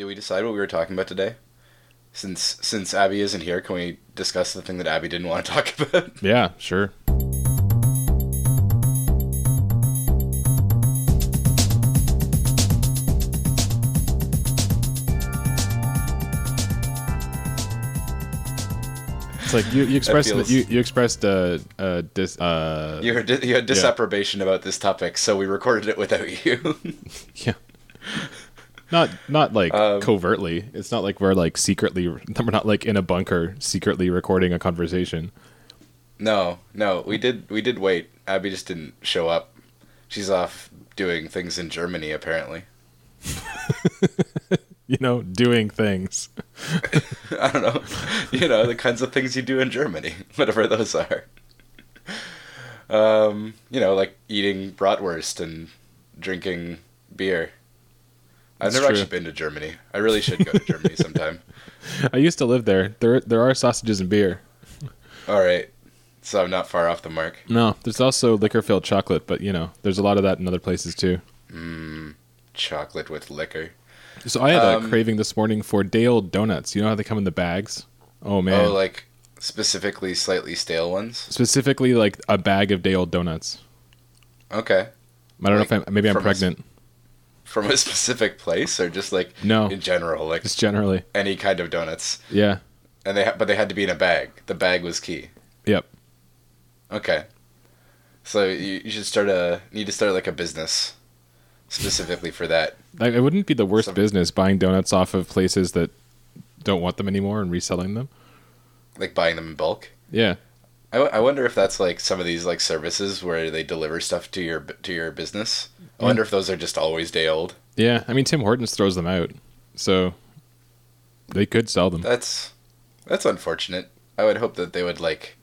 did we decide what we were talking about today? Since since Abby isn't here, can we discuss the thing that Abby didn't want to talk about? Yeah, sure. It's like you, you expressed feels- you, you expressed uh uh dis, uh You, heard, you had disapprobation about this topic, so we recorded it without you. yeah. Not not like Um, covertly. It's not like we're like secretly we're not like in a bunker secretly recording a conversation. no, no, we did we did wait. Abby just didn't show up. She's off doing things in Germany, apparently. You know, doing things. I don't know. You know, the kinds of things you do in Germany, whatever those are. Um, you know, like eating bratwurst and drinking beer. I've never true. actually been to Germany. I really should go to Germany sometime. I used to live there. There there are sausages and beer. All right. So I'm not far off the mark. No, there's also liquor filled chocolate, but you know, there's a lot of that in other places too. Mm, chocolate with liquor. So I had a Um, craving this morning for day old donuts. You know how they come in the bags? Oh man. Oh, like specifically slightly stale ones. Specifically like a bag of day old donuts. Okay. I don't Like, know if I'm maybe I'm a pregnant. From a specific place or just like No. in general, like Just generally. any kind of donuts. Yeah. And they ha- but they had to be in a bag. The bag was key. Yep. Okay. So you, you should start a need to start like a business specifically for that. Like, it wouldn't be the worst Some- business buying donuts off of places that don't want them anymore and reselling them. Like buying them in bulk. Yeah. I, w- I wonder if that's like some of these like services where they deliver stuff to your to your business. I wonder if those are just always day old. Yeah. I mean Tim Hortons throws them out. So they could sell them. That's that's unfortunate. I would hope that they would like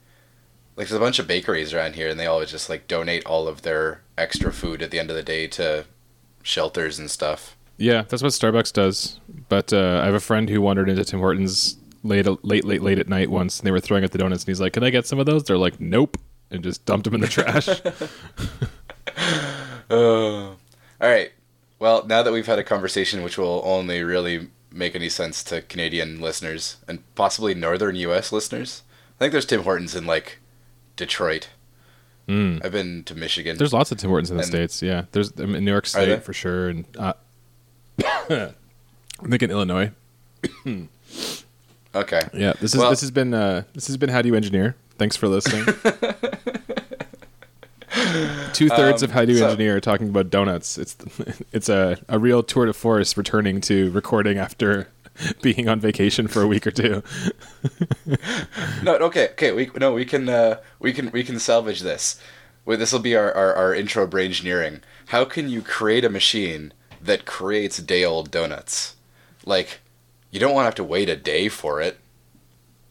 like there's a bunch of bakeries around here and they always just like donate all of their extra food at the end of the day to shelters and stuff. Yeah, that's what Starbucks does. But uh, I have a friend who wandered into Tim Hortons late, late, late, late at night once, and they were throwing out the donuts, and he's like, "Can I get some of those?" They're like, "Nope," and just dumped them in the trash. Uh, all right. Well, now that we've had a conversation which will only really make any sense to Canadian listeners and possibly northern U.S. listeners, I think there's Tim Hortons in like Detroit. Mm. I've been to Michigan. There's lots of Tim Hortons in the And- states. Yeah, there's um, in New York? State for sure, and uh, I think in Illinois. okay. Yeah, this is Well- this has been uh, this has been how do you engineer. Thanks for listening. Two thirds Um, of how do you so- engineer are talking about donuts. It's it's a, a real tour de force returning to recording after being on vacation for a week or two. No, okay, okay. We no, we can uh, we can we can salvage this. Well, this will be our, our our intro brain engineering. How can you create a machine that creates day old donuts? Like, you don't want to have to wait a day for it.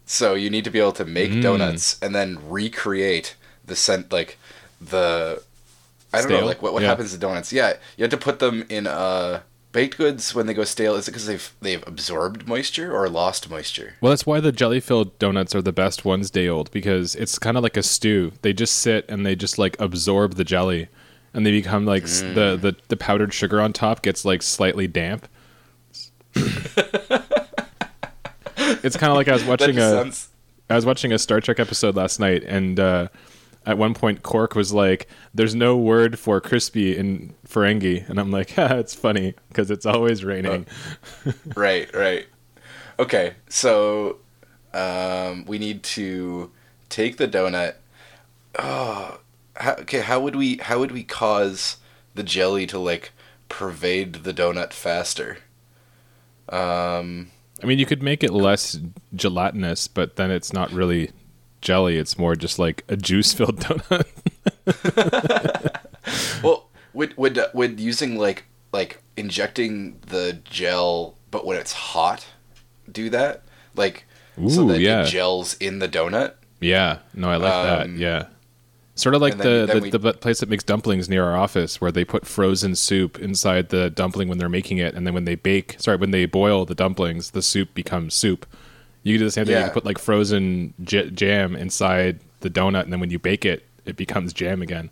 So you need to be able to make Mm. donuts and then recreate the scent, like the I don't Stale? know, like what what Yeah. happens to donuts? Yeah, you have to put them in uh baked goods when they go stale. Is it because they've they've absorbed moisture or lost moisture? Well, that's why the jelly filled donuts are the best ones day old because it's kind of like a stew. They just sit and they just like absorb the jelly, and they become like Mm. the, the the powdered sugar on top gets like slightly damp. it's kind of like I was watching a sounds I was watching a Star Trek episode last night, and uh, at one point Quark was like, "There's no word for crispy in Ferengi," and I'm like, "Ha, "It's funny because it's always raining." right, right. Okay, so um, we need to take the donut. Oh, how, okay. How would we? How would we cause the jelly to like pervade the donut faster? Um, I mean, you could make it less gelatinous, but then it's not really jelly. It's more just like a juice-filled donut. well, would would uh, would using like like injecting the gel, but when it's hot, do that? Like so that yeah. it gels in the donut. yeah, no, I like that. Um, Yeah, sort of like then- the then the, we- the place that makes dumplings near our office, where they put frozen soup inside the dumpling when they're making it, and then when they bake, sorry, when they boil the dumplings, the soup becomes soup. You can do the same thing. You can put like frozen j- jam inside the donut, and then when you bake it, it becomes jam again.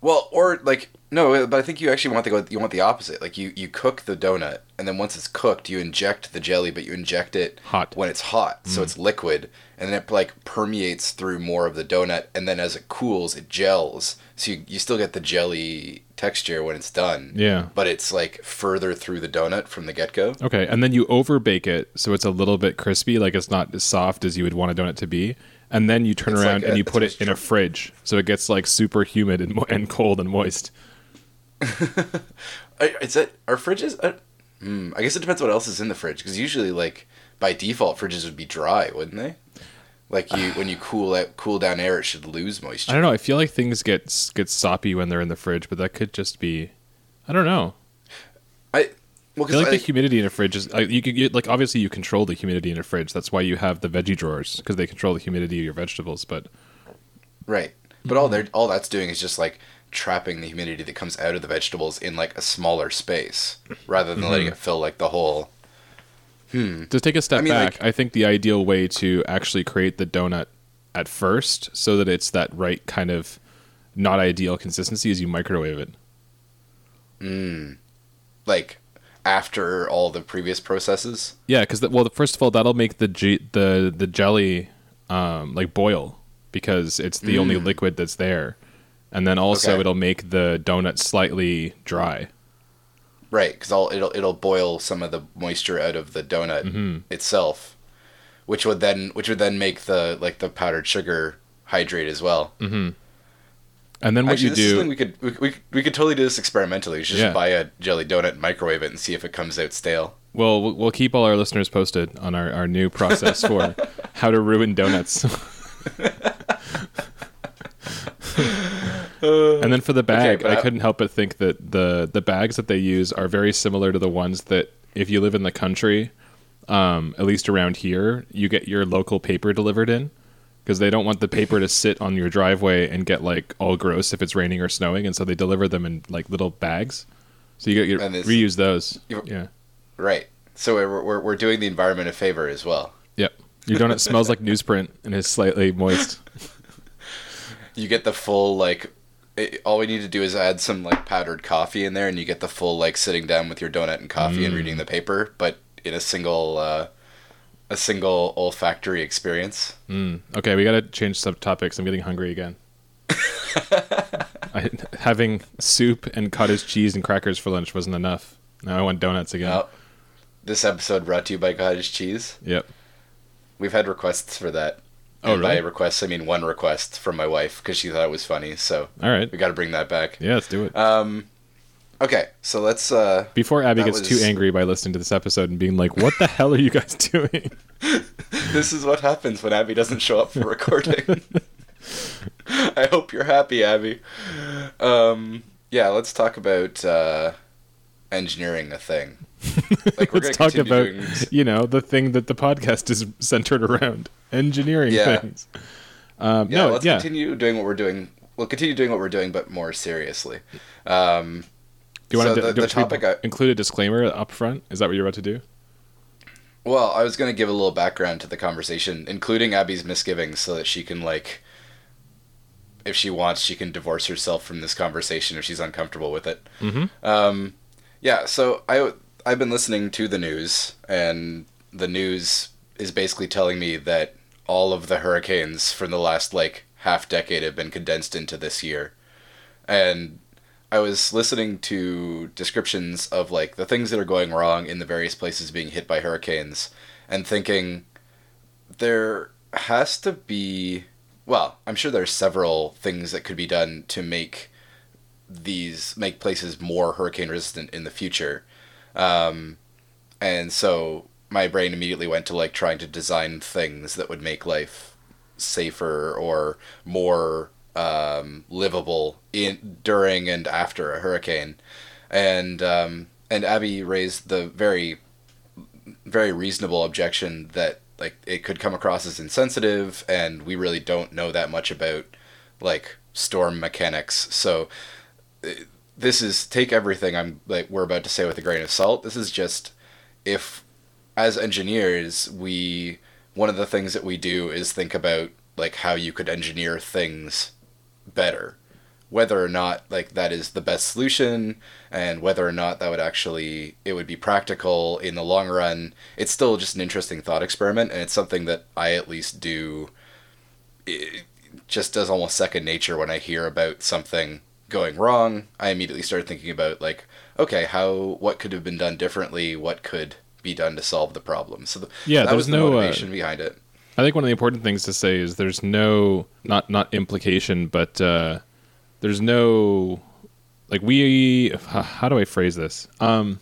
Well, or like no, but I think you actually want to go. You want the opposite. Like you, you cook the donut, and then once it's cooked, you inject the jelly, but you inject it Hot. when it's hot, so mm. it's liquid, and then it like permeates through more of the donut, and then as it cools, it gels. So you, you still get the jelly texture when it's done. Yeah. But it's like further through the donut from the get go. Okay, and then you over bake it so it's a little bit crispy, like it's not as soft as you would want a donut to be. And then you turn It's around like and a- you put it in a fridge, so it gets like super humid and, mo- and cold and moist. Is that our fridges? Uh, hmm, I guess it depends what else is in the fridge, because usually like by default fridges would be dry, wouldn't they? Like you, when you cool out, cool down air, it should lose moisture. I don't know. I feel like things get get soppy when they're in the fridge, but that could just be. I don't know. I well, I feel like because the humidity in a fridge is like, you could get like obviously you control the humidity in a fridge. That's why you have the veggie drawers because they control the humidity of your vegetables. But right, but all they're all that's doing is just like trapping the humidity that comes out of the vegetables in like a smaller space, rather than letting mm-hmm. it fill like the whole. To take a step I mean, back, like- I think the ideal way to actually create the donut at first, so that it's that right kind of not ideal consistency, is you microwave it. like after all the previous processes. Yeah, because well, first of all, that'll make the ge- the the jelly um, like boil because it's the only liquid that's there, and then also Mm. Okay. it'll make the donut slightly dry. Right, because it'll it'll boil some of the moisture out of the donut Mm-hmm. itself, which would then which would then make the like the powdered sugar hydrate as well. And then what Actually, you do? we could we, we, we could totally do this experimentally. We should Yeah. just buy a jelly donut and microwave it and see if it comes out stale. Well, we'll we'll keep all our listeners posted on our, our new process for how to ruin donuts. and then for the bag, but I couldn't help but think that the the bags that they use are very similar to the ones that if you live in the country, um, at least around here, you get your local paper delivered in because they don't want the paper to sit on your driveway and get like all gross if it's raining or snowing, and so they deliver them in like little bags. So you get your And reuse those. Yeah. Right. So we're, we're we're doing the environment a favor as well. Yep. Your donut smells like newsprint and is slightly moist. You get the full like. It, all we need to do is add some like powdered coffee in there, and you get the full like sitting down with your donut and coffee and reading the paper, but in a single uh, a single olfactory experience. Mm. Okay, we got to change subtopics. I'm getting hungry again. I, having soup and cottage cheese and crackers for lunch wasn't enough. Now I want donuts again. Now, this episode brought to you by Cottage Cheese. Yep. We've had requests for that. Oh, and by request, I mean one request from my wife because she thought it was funny. So All right. we got to bring that back. Yeah, let's do it. Um, okay, so let's. Uh, Before Abby gets was- too angry by listening to this episode and being like, "What the hell are you guys doing?" this is what happens when Abby doesn't show up for recording. I hope you're happy, Abby. Um, yeah, let's talk about uh, engineering a thing. Like let's talk about you know the thing that the podcast is centered around: engineering Yeah. things. Um, Yeah, no, let's yeah. continue doing what we're doing. We'll continue doing what we're doing, but more seriously. Um, Do you want so to the- do, the topic I- include a disclaimer up front? Is that what you're about to do? Well, I was going to give a little background to the conversation, including Abby's misgivings, so that she can, like, if she wants, she can divorce herself from this conversation if she's uncomfortable with it. Mm-hmm. Um, yeah, so I, I've been listening to the news, and the news is basically telling me that all of the hurricanes from the last, like, half decade have been condensed into this year. And I was listening to descriptions of like the things that are going wrong in the various places being hit by hurricanes and thinking there has to be well, I'm sure there's several things that could be done to make these make places more hurricane resistant in the future. Um, and so my brain immediately went to like trying to design things that would make life safer or more um, livable in during and after a hurricane, and um, and Abby raised the very very reasonable objection that like it could come across as insensitive, and we really don't know that much about like storm mechanics. So uh, this is take everything I'm like we're about to say with a grain of salt. This is just if as engineers we one of the things that we do is think about like how you could engineer things better whether or not like that is the best solution and whether or not that would actually it would be practical in the long run it's still just an interesting thought experiment and it's something that i at least do it just does almost second nature when i hear about something going wrong i immediately started thinking about like okay how what could have been done differently what could be done to solve the problem so the, Yeah, that was the no, uh, motivation behind it I think one of the important things to say is there's no not not implication, but uh, there's no like we. How do I phrase this? Um,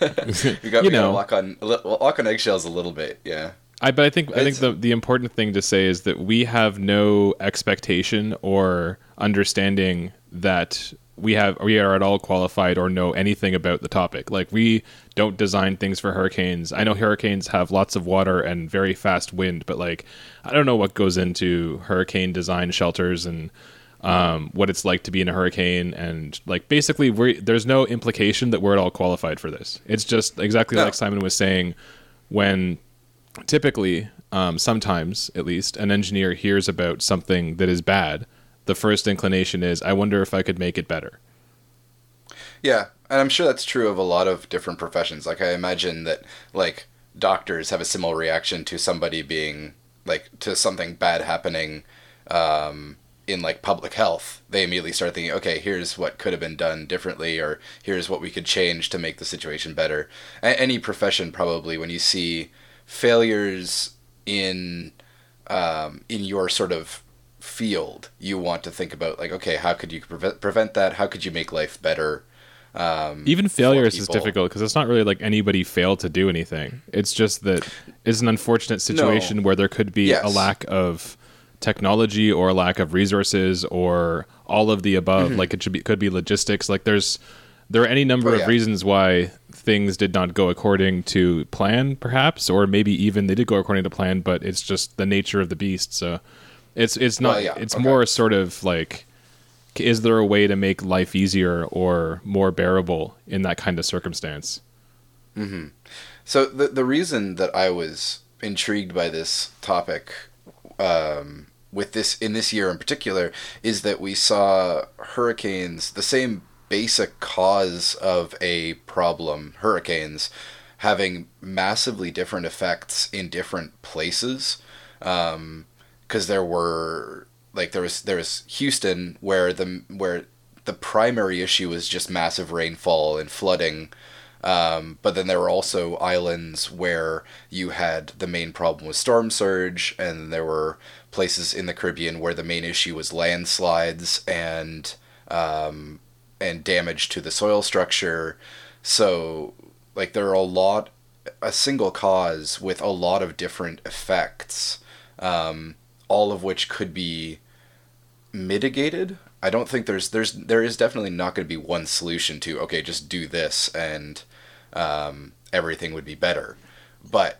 got you got to know. walk on walk on eggshells a little bit yeah I but I think I think the the important thing to say is that we have no expectation or understanding that we have we are at all qualified or know anything about the topic. Like we don't design things for hurricanes. I know hurricanes have lots of water and very fast wind, but like I don't know what goes into hurricane design shelters and um, what it's like to be in a hurricane and like basically we there's no implication that we're at all qualified for this. It's just exactly No. like Simon was saying when typically, um, sometimes at least, an engineer hears about something that is bad, the first inclination is, I wonder if I could make it better. Yeah, and I'm sure that's true of a lot of different professions. Like I imagine that like doctors have a similar reaction to somebody being like to something bad happening um, in like public health. They immediately start thinking, okay, here's what could have been done differently, or here's what we could change to make the situation better. A- any profession probably when you see failures in um, in your sort of field, you want to think about like, okay, how could you prevent prevent that? How could you make life better? Um, Even failures is difficult because it's not really like anybody failed to do anything. It's just that it's an unfortunate situation where there could be Yes. a lack of technology or a lack of resources or all of the above. Like it should be could be logistics. Like there's there are any number Mm-hmm. Oh, of yeah. reasons why things did not go according to plan, perhaps, or maybe even they did go according to plan, but it's just the nature of the beast. So it's it's not yeah, it's okay. more sort of like is there a way to make life easier or more bearable in that kind of circumstance? So the the reason that I was intrigued by this topic, um, with this in this year in particular, is that we saw hurricanes, the same basic cause of a problem, hurricanes, having massively different effects in different places. Because there were like there was there was Houston where the where the primary issue was just massive rainfall and flooding. Um, but then there were also islands where you had the main problem was storm surge, and there were places in the Caribbean where the main issue was landslides and um, and damage to the soil structure. So, like, there are a lot, a single cause with a lot of different effects, um, all of which could be mitigated. I don't think there's there's there is definitely not going to be one solution to okay just do this and um, everything would be better, but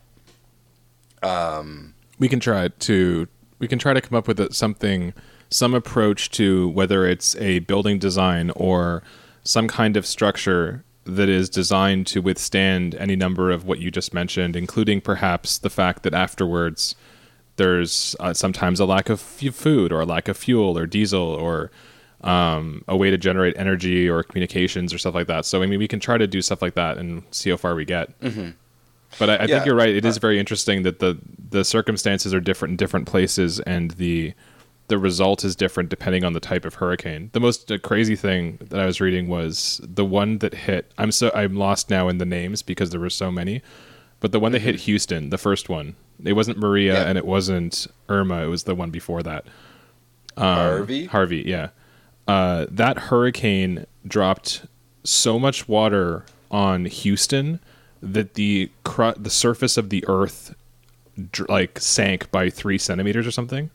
We can try to we can try to come up with something some approach to whether it's a building design or some kind of structure that is designed to withstand any number of what you just mentioned, including perhaps the fact that afterwards there's uh, sometimes a lack of f- food or a lack of fuel or diesel or um, a way to generate energy or communications or stuff like that. So I mean, we can try to do stuff like that and see how far we get. But I, I Yeah. think you're right. It is very interesting that the the circumstances are different in different places, and the the result is different depending on the type of hurricane. The most uh, crazy thing that I was reading was the one that hit. I'm so I'm lost now in the names because there were so many, but the one that hit Houston, the first one, it wasn't Maria. Yeah. and it wasn't Irma. It was the one before that. Harvey. Harvey, yeah. Uh, that hurricane dropped so much water on Houston that the cru- the surface of the earth dr- like sank by three centimeters or something.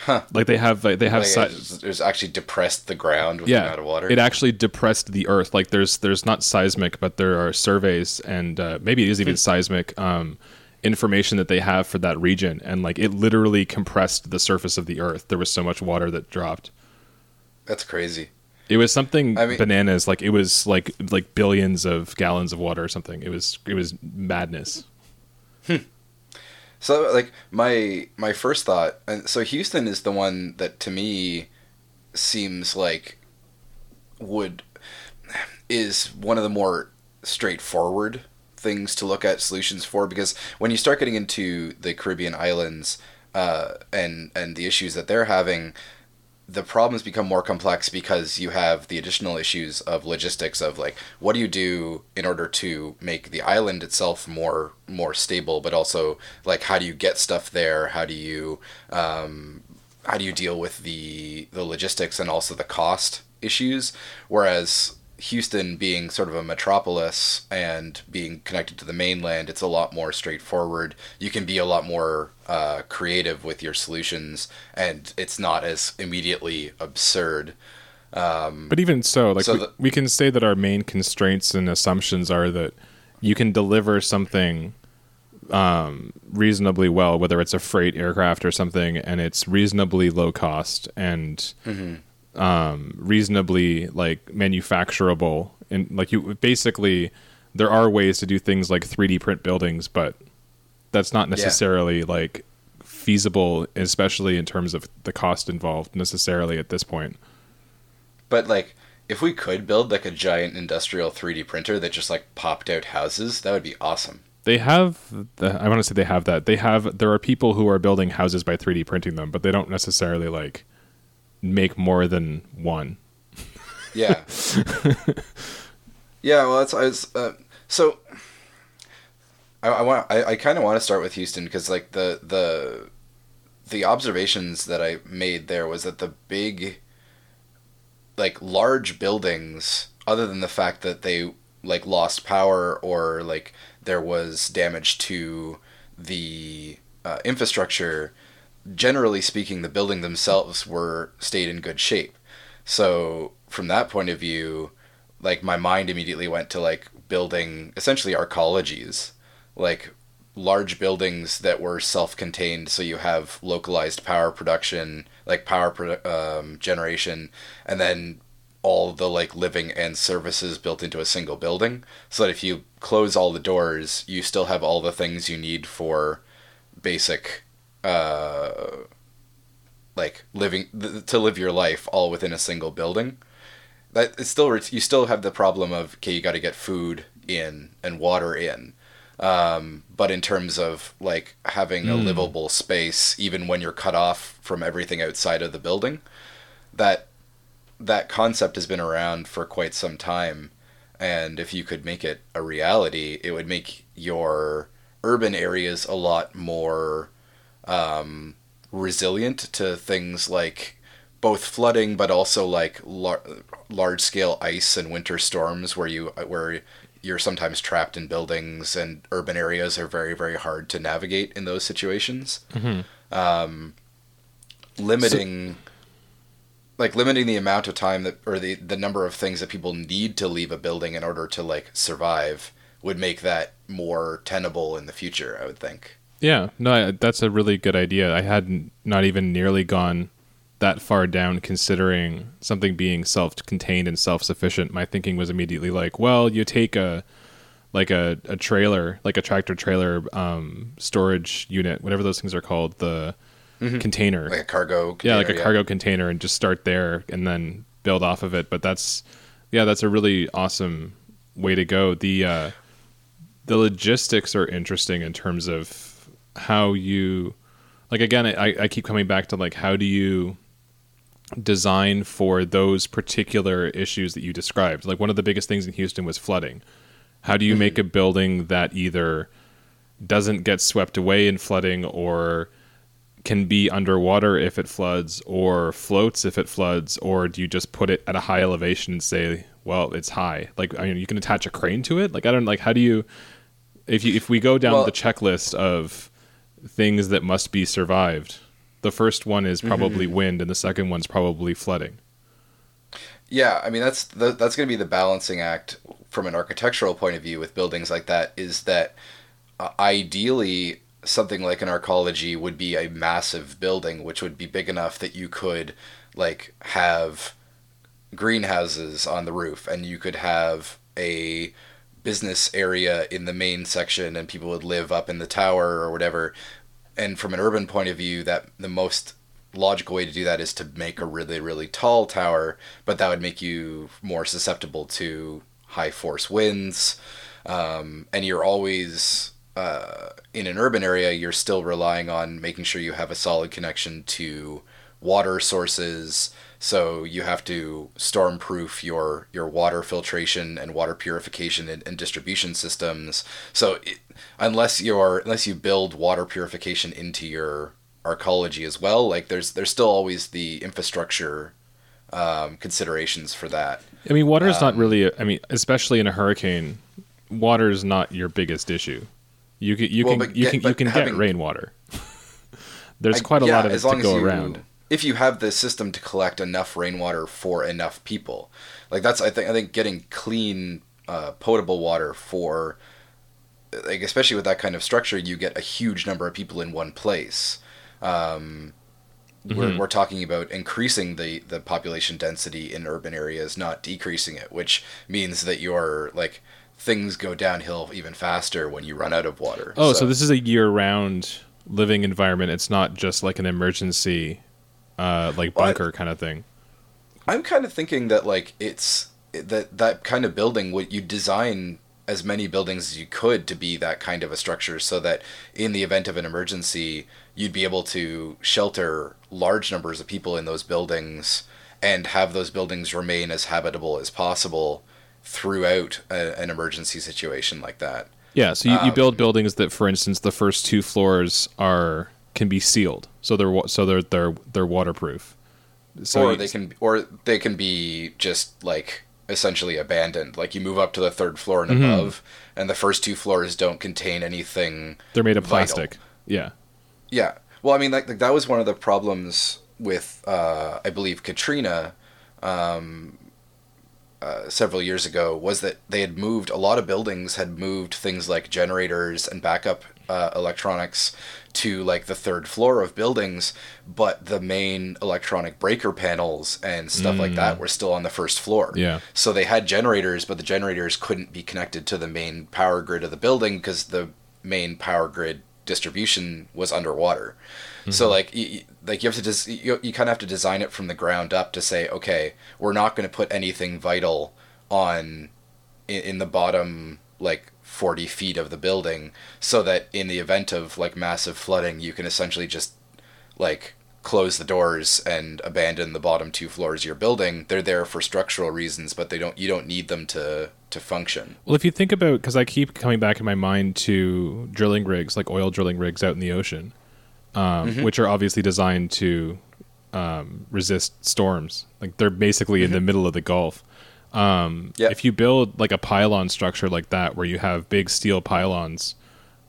Huh. Like they have like, they have Like, si- it was- actually depressed the ground with the yeah amount of water. it actually depressed the earth like there's there's not seismic but there are surveys and uh, maybe it is Hmm. even seismic um, information that they have for that region and like it literally compressed the surface of the earth there was so much water that dropped That's crazy. It was something I mean- bananas. Like it was like like billions of gallons of water or something. It was it was madness. Hmm. So like my my first thought, and so Houston is the one that to me seems like would is one of the more straightforward things to look at solutions for because when you start getting into the Caribbean islands uh, and and the issues that they're having, the problems become more complex because you have the additional issues of logistics of like what do you do in order to make the island itself more more stable but also like how do you get stuff there? How do you um, how do you deal with the the logistics and also the cost issues? Whereas Houston being sort of a metropolis and being connected to the mainland, it's a lot more straightforward. You can be a lot more uh, creative with your solutions, and it's not as immediately absurd. Um, but even so, like so we, the- we can say that our main constraints and assumptions are that you can deliver something um, reasonably well, whether it's a freight aircraft or something, and it's reasonably low cost and um, reasonably like manufacturable. And like you, basically, there are ways to do things like 3D print buildings, but that's not necessarily like feasible, especially in terms of the cost involved necessarily at this point. But like, if we could build like a giant industrial 3D printer that just like popped out houses, that would be awesome. They have, the, I want to say they have that. They have, there are people who are building houses by 3D printing them, but they don't necessarily like make more than one. Yeah. yeah. Well, that's I was uh, so. I, I want. I, I kind of want to start with Houston because like the the the observations that I made there was that the big like large buildings, other than the fact that they like lost power or like there was damage to the uh, infrastructure, generally speaking, the building themselves were stayed in good shape. So from that point of view, like my mind immediately went to like building essentially arcologies, like large buildings that were self-contained so you have localized power production like power um, generation and then all the like living and services built into a single building so that if you close all the doors you still have all the things you need for basic uh like living th- to live your life all within a single building that it's still you still have the problem of okay you got to get food in and water in. Um, but in terms of like having a livable space even when you're cut off from everything outside of the building that that concept has been around for quite some time. And if you could make it a reality it would make your urban areas a lot more um, resilient to things like both flooding but also like lar- large scale ice and winter storms where you where you're sometimes trapped in buildings and urban areas are very very hard to navigate in those situations. Um, limiting like limiting the amount of time that or the the number of things that people need to leave a building in order to like survive would make that more tenable in the future i would think Yeah, no, I- that's a really good idea. I hadn't not even nearly gone that far down considering something being self-contained and self-sufficient. My thinking was immediately like, well, you take a like a, a trailer, like a tractor trailer um, storage unit, whatever those things are called, the container. like a cargo yeah, like a container, cargo container and just start there and then build off of it. But that's yeah, that's a really awesome way to go. The uh, the logistics are interesting in terms of how you like again I, I keep coming back to like how do you design for those particular issues that you described? Like one of the biggest things in houston was flooding. How do you make mm-hmm. a building that either doesn't get swept away in flooding or can be underwater if it floods or floats if it floods or do you just put it at a high elevation and say well it's high like i mean you can attach a crane to it? Like i don't like how do you if you if we go down Well- the checklist of things that must be survived the first one is probably wind and the second one's probably flooding Yeah, I mean that's the, that's going to be the balancing act from an architectural point of view with buildings like that. Is that uh, ideally something like an arcology would be a massive building, which would be big enough that you could like have greenhouses on the roof, and you could have a business area in the main section, and people would live up in the tower or whatever. And from an urban point of view, that the most logical way to do that is to make a really really tall tower, but that would make you more susceptible to high force winds, um, and you're always uh, in an urban area. You're still relying on making sure you have a solid connection to water sources. So you have to storm-proof your your water filtration and water purification and, and distribution systems. So it, unless you're unless you build water purification into your arcology as well, like there's there's still always the infrastructure um, considerations for that. I mean, water is um, not really. A, I mean, especially in a hurricane, water is not your biggest issue. You can you well, can you get, can you can having, get rainwater. There's quite a yeah, lot of it to go you, around if you have the system to collect enough rainwater for enough people. Like that's I think I think getting clean uh, potable water for like especially with that kind of structure, you get a huge number of people in one place. Um, mm-hmm. we're, we're talking about increasing the, the population density in urban areas, not decreasing it, which means that your like things go downhill even faster when you run out of water. Oh, so, so this is a year round living environment. It's not just like an emergency uh, like bunker well, kind of thing. I'm kind of thinking that like it's that that kind of building would you design as many buildings as you could to be that kind of a structure so that in the event of an emergency you'd be able to shelter large numbers of people in those buildings and have those buildings remain as habitable as possible throughout a, an emergency situation like that. Yeah, so you, um, you build buildings that, for instance, the first two floors are can be sealed, so they're so they're they're they're waterproof. So or they can or they can be just like essentially abandoned. Like you move up to the third floor and mm-hmm. above, and the first two floors don't contain anything. They're made of vital. plastic. Yeah. Yeah. Well, I mean, like, like that was one of the problems with, uh, I believe, Katrina. Um, uh, several years ago was that they had moved a lot of buildings had moved things like generators and backup uh, electronics to like the third floor of buildings, but the main electronic breaker panels and stuff mm. like that mm. were still on the first floor. Yeah. So they had generators, but the generators couldn't be connected to the main power grid of the building because the main power grid distribution was underwater. Mm-hmm. So like you, like you have to just des- you, you kind of have to design it from the ground up to say okay we're not going to put anything vital on in, in the bottom like 40 feet of the building so that in the event of like massive flooding you can essentially just like close the doors and abandon the bottom two floors of your building they're there for structural reasons but they don't you don't need them to to function well if you think about because i keep coming back in my mind to drilling rigs like oil drilling rigs out in the ocean um, mm-hmm. which are obviously designed to um, resist storms like they're basically in the mm-hmm. middle of the gulf um, yep. If you build like a pylon structure like that, where you have big steel pylons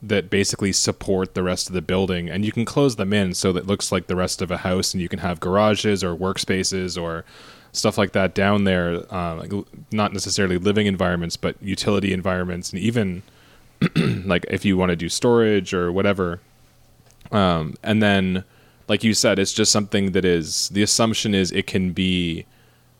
that basically support the rest of the building, and you can close them in so that it looks like the rest of a house, and you can have garages or workspaces or stuff like that down there. Uh, like, not necessarily living environments, but utility environments, and even like if you want to do storage or whatever. Um, and then, like you said, it's just something that is the assumption is it can be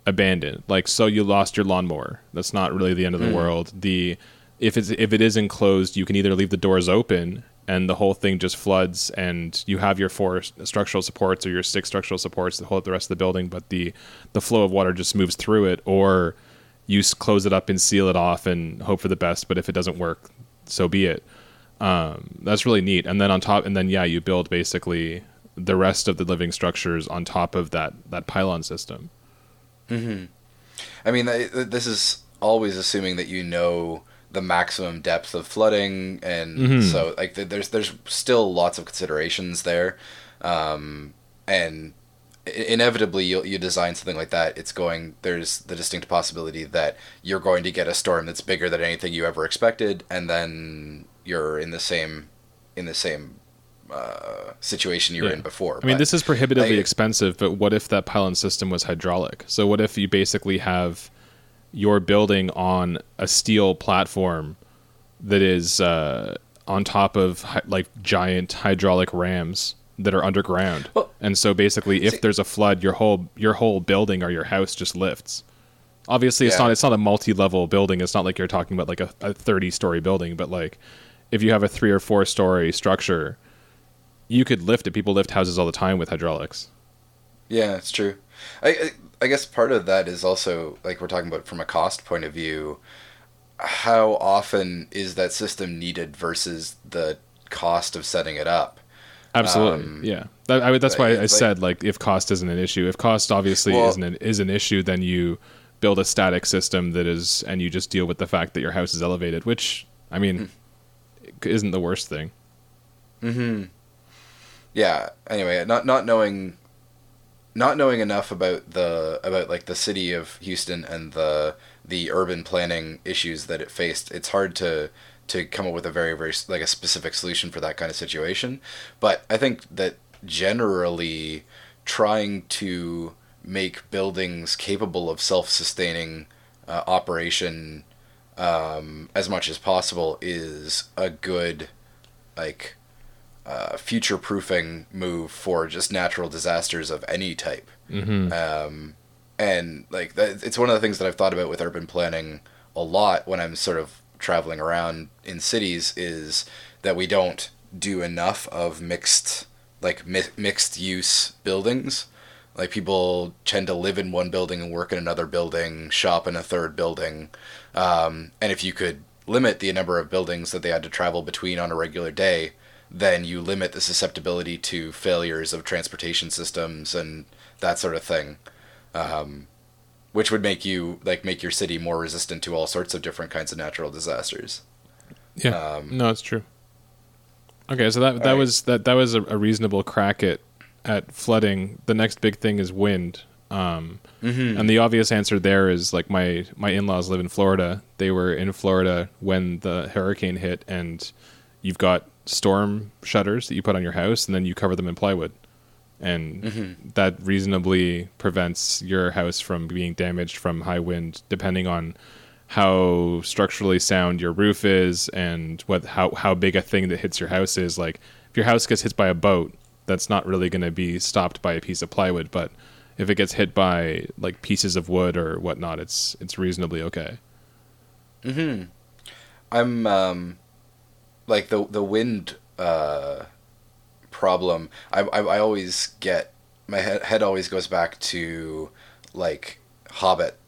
abandoned. Like so you lost your lawnmower. That's not really the end of the mm. world. The if it's if it is enclosed, you can either leave the doors open and the whole thing just floods and you have your four structural supports or your six structural supports that hold up the rest of the building, but the the flow of water just moves through it or you close it up and seal it off and hope for the best, but if it doesn't work, so be it. Um, that's really neat. And then on top, and then yeah, you build basically the rest of the living structures on top of that that pylon system. Mm-hmm. I mean, this is always assuming that you know the maximum depth of flooding, and mm-hmm. so like there's there's still lots of considerations there, um, and inevitably you you design something like that. It's going there's the distinct possibility that you're going to get a storm that's bigger than anything you ever expected, and then you're in the same in the same uh, situation you were in before. I mean, this is prohibitively I, expensive, but what if that pylon system was hydraulic? So what if you basically have your building on a steel platform that is uh, on top of like giant hydraulic rams that are underground, well, and so basically, if see, there's a flood, your whole your whole building or your house just lifts. Obviously, it's yeah. not it's not a multi-level building. It's not like you're talking about like a, a 30-story building, but like if you have a three or four story structure you could lift it. People lift houses all the time with hydraulics. Yeah, it's true. I, I I guess part of that is also like we're talking about from a cost point of view. How often is that system needed versus the cost of setting it up? Absolutely, Um, yeah. That, I, that's why I like- said like if cost isn't an issue. If cost obviously Well- isn't an, is an issue, then you build a static system that is, and you just deal with the fact that your house is elevated, which I mean, Hmm. isn't the worst thing. Yeah anyway not not knowing not knowing enough about the about like the city of Houston and the the urban planning issues that it faced it's hard to to come up with a very very like a specific solution for that kind of situation. But i think that generally trying to make buildings capable of self-sustaining uh, operation um, as much as possible is a good like uh, future proofing move for just natural disasters of any type. hmm Um, and like that, it's one of the things that I've thought about with urban planning a lot when I'm sort of traveling around in cities is that we don't do enough of mixed like mi- mixed use buildings. Like people tend to live in one building and work in another building, shop in a third building. Um, and if you could limit the number of buildings that they had to travel between on a regular day, then you limit the susceptibility to failures of transportation systems and that sort of thing. Um, which would make you like make your city more resistant to all sorts of different kinds of natural disasters. Yeah, Um, no, it's true. Okay, so that that Alright. was that that was a, a reasonable crack at at flooding. The next big thing is wind. Um, Mm-hmm. And the obvious answer there is like my my in-laws live in Florida. They were in Florida when the hurricane hit and you've got storm shutters that you put on your house and then you cover them in plywood. And Mm-hmm. that reasonably prevents your house from being damaged from high wind depending on how structurally sound your roof is and what how how big a thing that hits your house is like if your house gets hit by a boat that's not really going to be stopped by a piece of plywood but if it gets hit by like pieces of wood or whatnot it's it's reasonably okay Mm-hmm. I'm um, like the the wind uh, problem. I, I I always get my head head always goes back to like Hobbit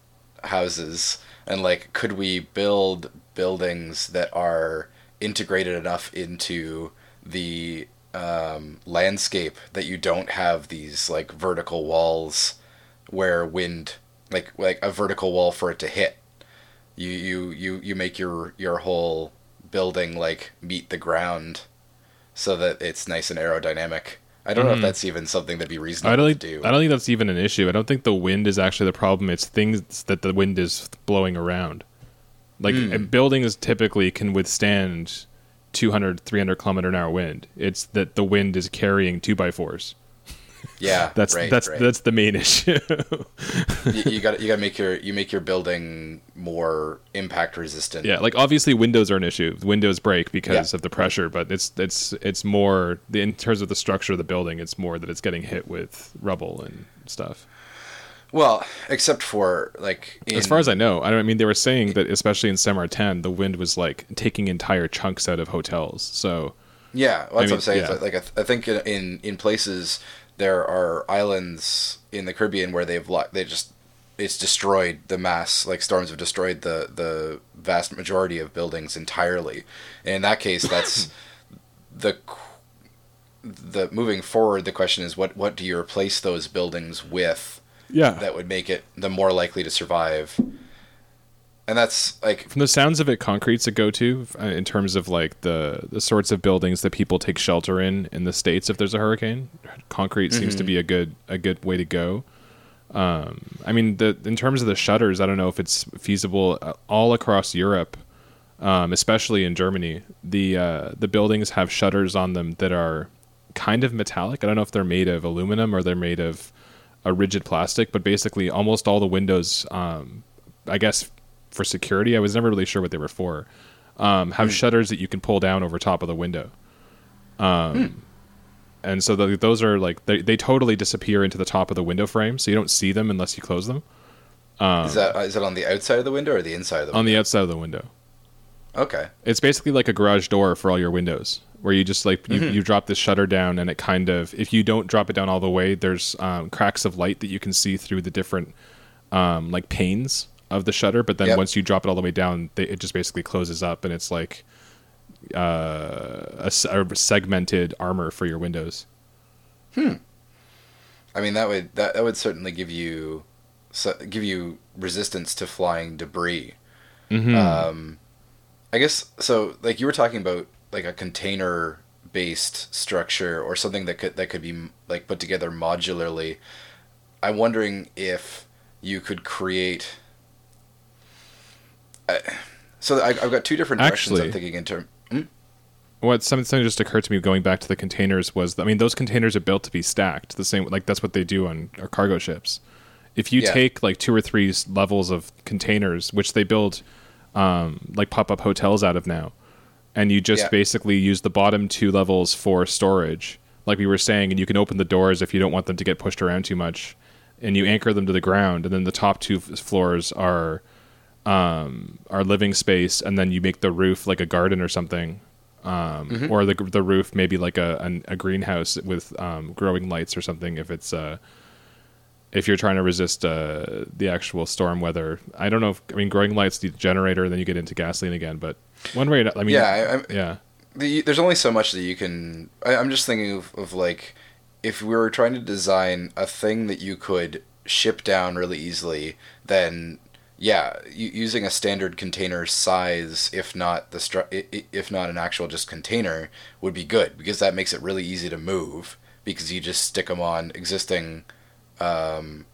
houses and like could we build buildings that are integrated enough into the um, landscape that you don't have these like vertical walls where wind like like a vertical wall for it to hit you you you you make your your whole building like meet the ground so that it's nice and aerodynamic i don't know if Mhm. that's even something that'd be reasonable I don't to think do I don't think that's even an issue. I don't think the wind is actually the problem. It's things that the wind is blowing around. Like Hmm. and buildings typically can withstand 200 300 kilometer an hour wind. It's that the wind is carrying 2 by 4s. Yeah That's right, that's right. that's the main issue. you, got you got to make your you make your building more impact resistant yeah, like obviously windows are an issue. Windows break because Yeah. of the pressure, but it's it's it's more in terms of the structure of the building, it's more that it's getting hit with rubble and stuff. well except for like in, as far as I know, I don't I mean they were saying that especially in Saint Martin, the wind was like taking entire chunks out of hotels. So Yeah, well, that's I mean, what I'm saying. Yeah. Like, I, th- I think in, in in places there are islands in the Caribbean where they've lo- they just it's destroyed the mass like storms have destroyed the the vast majority of buildings entirely. And in that case, that's the the moving forward. The question is what what do you replace those buildings with yeah, that would make it the more likely to survive? And that's like from the sounds of it, concrete's a go-to uh, in terms of like the the sorts of buildings that people take shelter in in the states if there's a hurricane. Concrete seems to be a good a good way to go. Um, I mean, the in terms of the shutters, I don't know if it's feasible uh, all across Europe, um, especially in Germany. The uh, the buildings have shutters on them that are kind of metallic. I don't know if they're made of aluminum or they're made of a rigid plastic, but basically almost all the windows, um, I guess for security, I was never really sure what they were for, um, have shutters that you can pull down over top of the window. Um, And so the, those are like, they, they totally disappear into the top of the window frame, so you don't see them unless you close them is that is it on the outside of the window or the inside of the window? on the outside of the window. Okay. It's basically like a garage door for all your windows, where you just like you, you drop this shutter down, and it kind of if you don't drop it down all the way, there's um, cracks of light that you can see through the different um, like panes of the shutter. But then Yep. once you drop it all the way down, they, it just basically closes up, and it's like uh, a, a segmented armor for your windows. Hmm. I mean that would that, that would certainly give you so, give you resistance to flying debris. Mm-hmm. Um, I guess so. Like you were talking about, like a container based structure or something that could that could be like put together modularly. I'm wondering if you could create. Uh, so I, I've got two different directions Actually- I'm thinking in terms. what something something just occurred to me going back to the containers was I mean those containers are built to be stacked the same like that's what they do on our cargo ships. If you Yeah. take like two or three levels of containers, which they build um, like pop up hotels out of now, and you just Yeah. basically use the bottom two levels for storage, like we were saying, and you can open the doors if you don't want them to get pushed around too much, and you anchor them to the ground, and then the top two f- floors are um, are living space, and then you make the roof like a garden or something, um, or the the roof maybe like a an, a greenhouse with um, growing lights or something if it's uh, if you're trying to resist uh, the actual storm weather. I don't know. If, I mean, growing lights a generator, and then you get into gasoline again. But one way, I mean, Yeah, I, yeah, the, there's only so much that you can. I, I'm just thinking of, of like, if we were trying to design a thing that you could ship down really easily, then yeah, using a standard container size, if not the stru- if not an actual just container, would be good because that makes it really easy to move because you just stick them on existing. Um,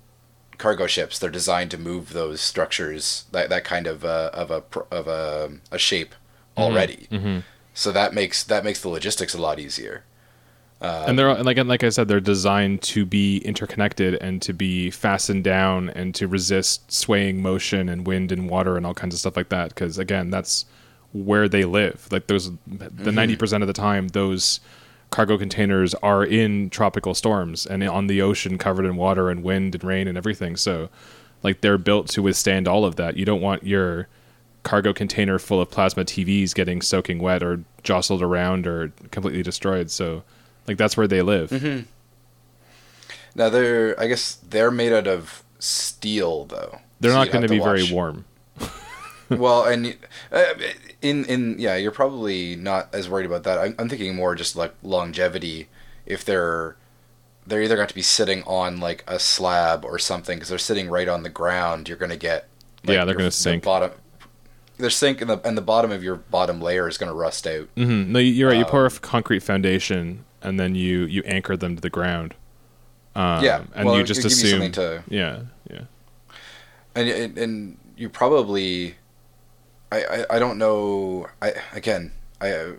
cargo ships they're designed to move those structures that, that kind of uh, of a of a, a shape already hmm so that makes that makes the logistics a lot easier. Uh, and they're and like and like I said, they're designed to be interconnected and to be fastened down and to resist swaying motion and wind and water and all kinds of stuff like that. Because again, that's where they live. Like those, the mm-hmm. 90 percent of the time, those cargo containers are in tropical storms and on the ocean, covered in water and wind and rain and everything. So, like they're built to withstand all of that. You don't want your cargo container full of plasma TVs getting soaking wet or jostled around or completely destroyed. So, like that's where they live. Now they're I guess they're made out of steel though. They're So not going to have be very warm. well, and uh, in in yeah, you're probably not as worried about that. I'm, I'm thinking more just like longevity. If they're they're either going to be sitting on like a slab or something because they're sitting right on the ground. You're going to get like, Yeah, they're gonna the sink. bottom. They're sink and the and the bottom of your bottom layer is going to rust out. hmm No, you're right. You pour a Um, concrete foundation and then you you anchor them to the ground. Um, yeah, and well, you just gives you assume. to yeah, yeah. and and, and you probably I, I I don't know I again I uh,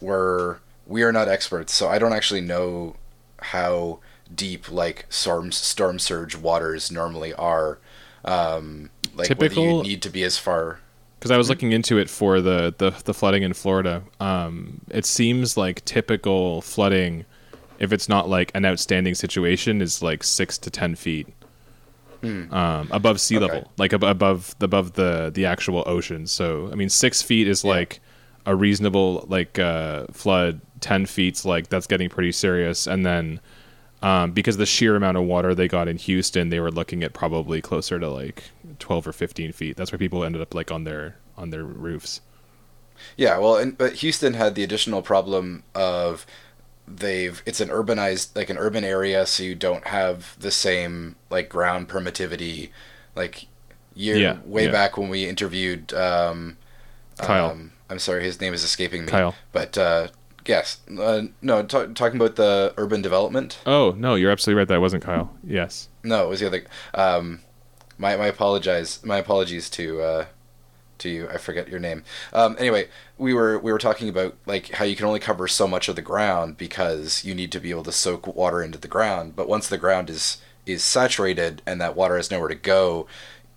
we're not experts so I don't actually know how deep like storm storm surge waters normally are um like whether you need to be as far Because I was looking into it for the, the the flooding in Florida. Um, it seems like typical flooding, if it's not like an outstanding situation, is like six to ten feet um, above sea. Okay. level, like ab- above above the the actual ocean. So I mean, six feet is Yeah. like a reasonable like uh, flood. Ten feet's like that's getting pretty serious, and then. Um, because the sheer amount of water they got in Houston, they were looking at probably closer to like twelve or fifteen feet. That's where people ended up like on their on their roofs. Yeah, well, and, but Houston had the additional problem of they've it's an urbanized like an urban area, so you don't have the same like ground permittivity. Like year Yeah, way yeah. back when we interviewed um, Kyle. Um, I'm sorry, his name is escaping me. Kyle. But uh, yes, uh, no, ta talking about the urban development. Oh no, you're absolutely right. That wasn't Kyle. Yes. No, it was the other. Um, my my apologize. My apologies to uh, to you. I forget your name. Um, anyway, we were we were talking about like how you can only cover so much of the ground because you need to be able to soak water into the ground. But once the ground is is saturated and that water has nowhere to go,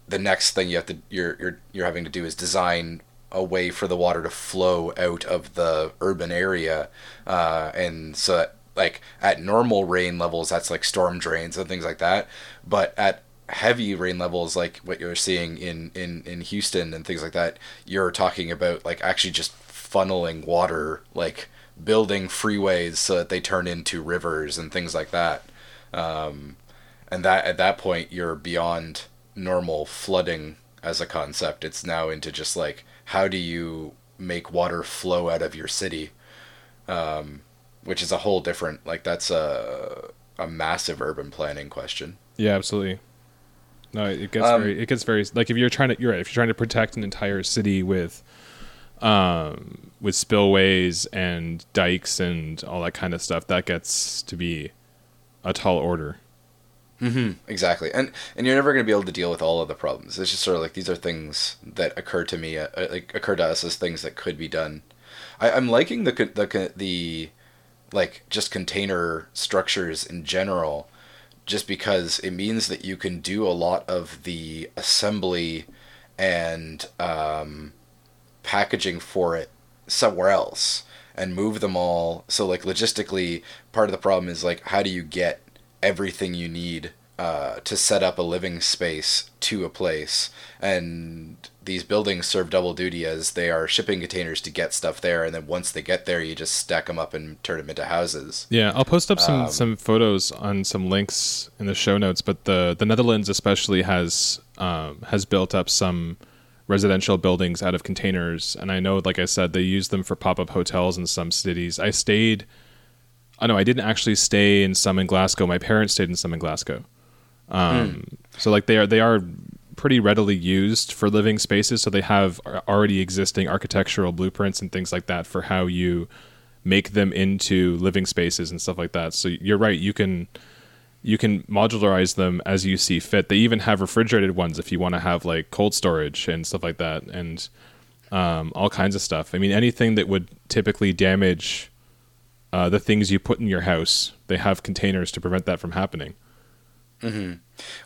the next thing you have to you're you're you're having to do is design a way for the water to flow out of the urban area, uh, and so that like at normal rain levels that's like storm drains and things like that but at heavy rain levels like what you're seeing in in in Houston and things like that, you're talking about like actually just funneling water, like building freeways so that they turn into rivers and things like that. Um, and that at that point you're beyond normal flooding as a concept. It's now into just like how do you make water flow out of your city, um, which is a whole different like that's a a massive urban planning question. Yeah, absolutely. No, it gets Um, very it gets very like if you're trying to you're right if you're trying to protect an entire city with um with spillways and dikes and all that kind of stuff that gets to be a tall order. Mm-hmm. Exactly, and and you're never going to be able to deal with all of the problems. It's just sort of like these are things that occur to me, uh, uh, like occur to us as things that could be done. I, I'm liking the the the like just container structures in general, just because it means that you can do a lot of the assembly and um, packaging for it somewhere else and move them all. So like logistically, part of the problem is like how do you get everything you need uh, to set up a living space to a place and these buildings serve double duty as they are shipping containers to get stuff there and then once they get there you just stack them up and turn them into houses Yeah, I'll post up some Um, some photos on some links in the show notes. But the the Netherlands especially has um, has built up some residential buildings out of containers, and I know, like I said, they use them for pop up hotels in some cities. I stayed. Oh no, I didn't actually stay in some in Glasgow. My parents stayed in some in Glasgow. Um, So like they are they are pretty readily used for living spaces. So they have already existing architectural blueprints and things like that for how you make them into living spaces and stuff like that. So you're right, you can you can modularize them as you see fit. They even have refrigerated ones if you want to have like cold storage and stuff like that and um, all kinds of stuff. I mean anything that would typically damage uh, the things you put in your house, they have containers to prevent that from happening. Mm-hmm.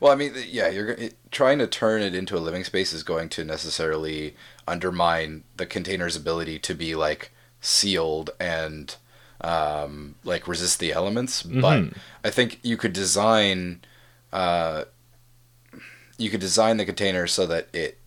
Well, I mean, yeah, you're it, trying to turn it into a living space is going to necessarily undermine the container's ability to be like sealed and um, like resist the elements. But Mhm. I think you could design, uh, you could design the container so that it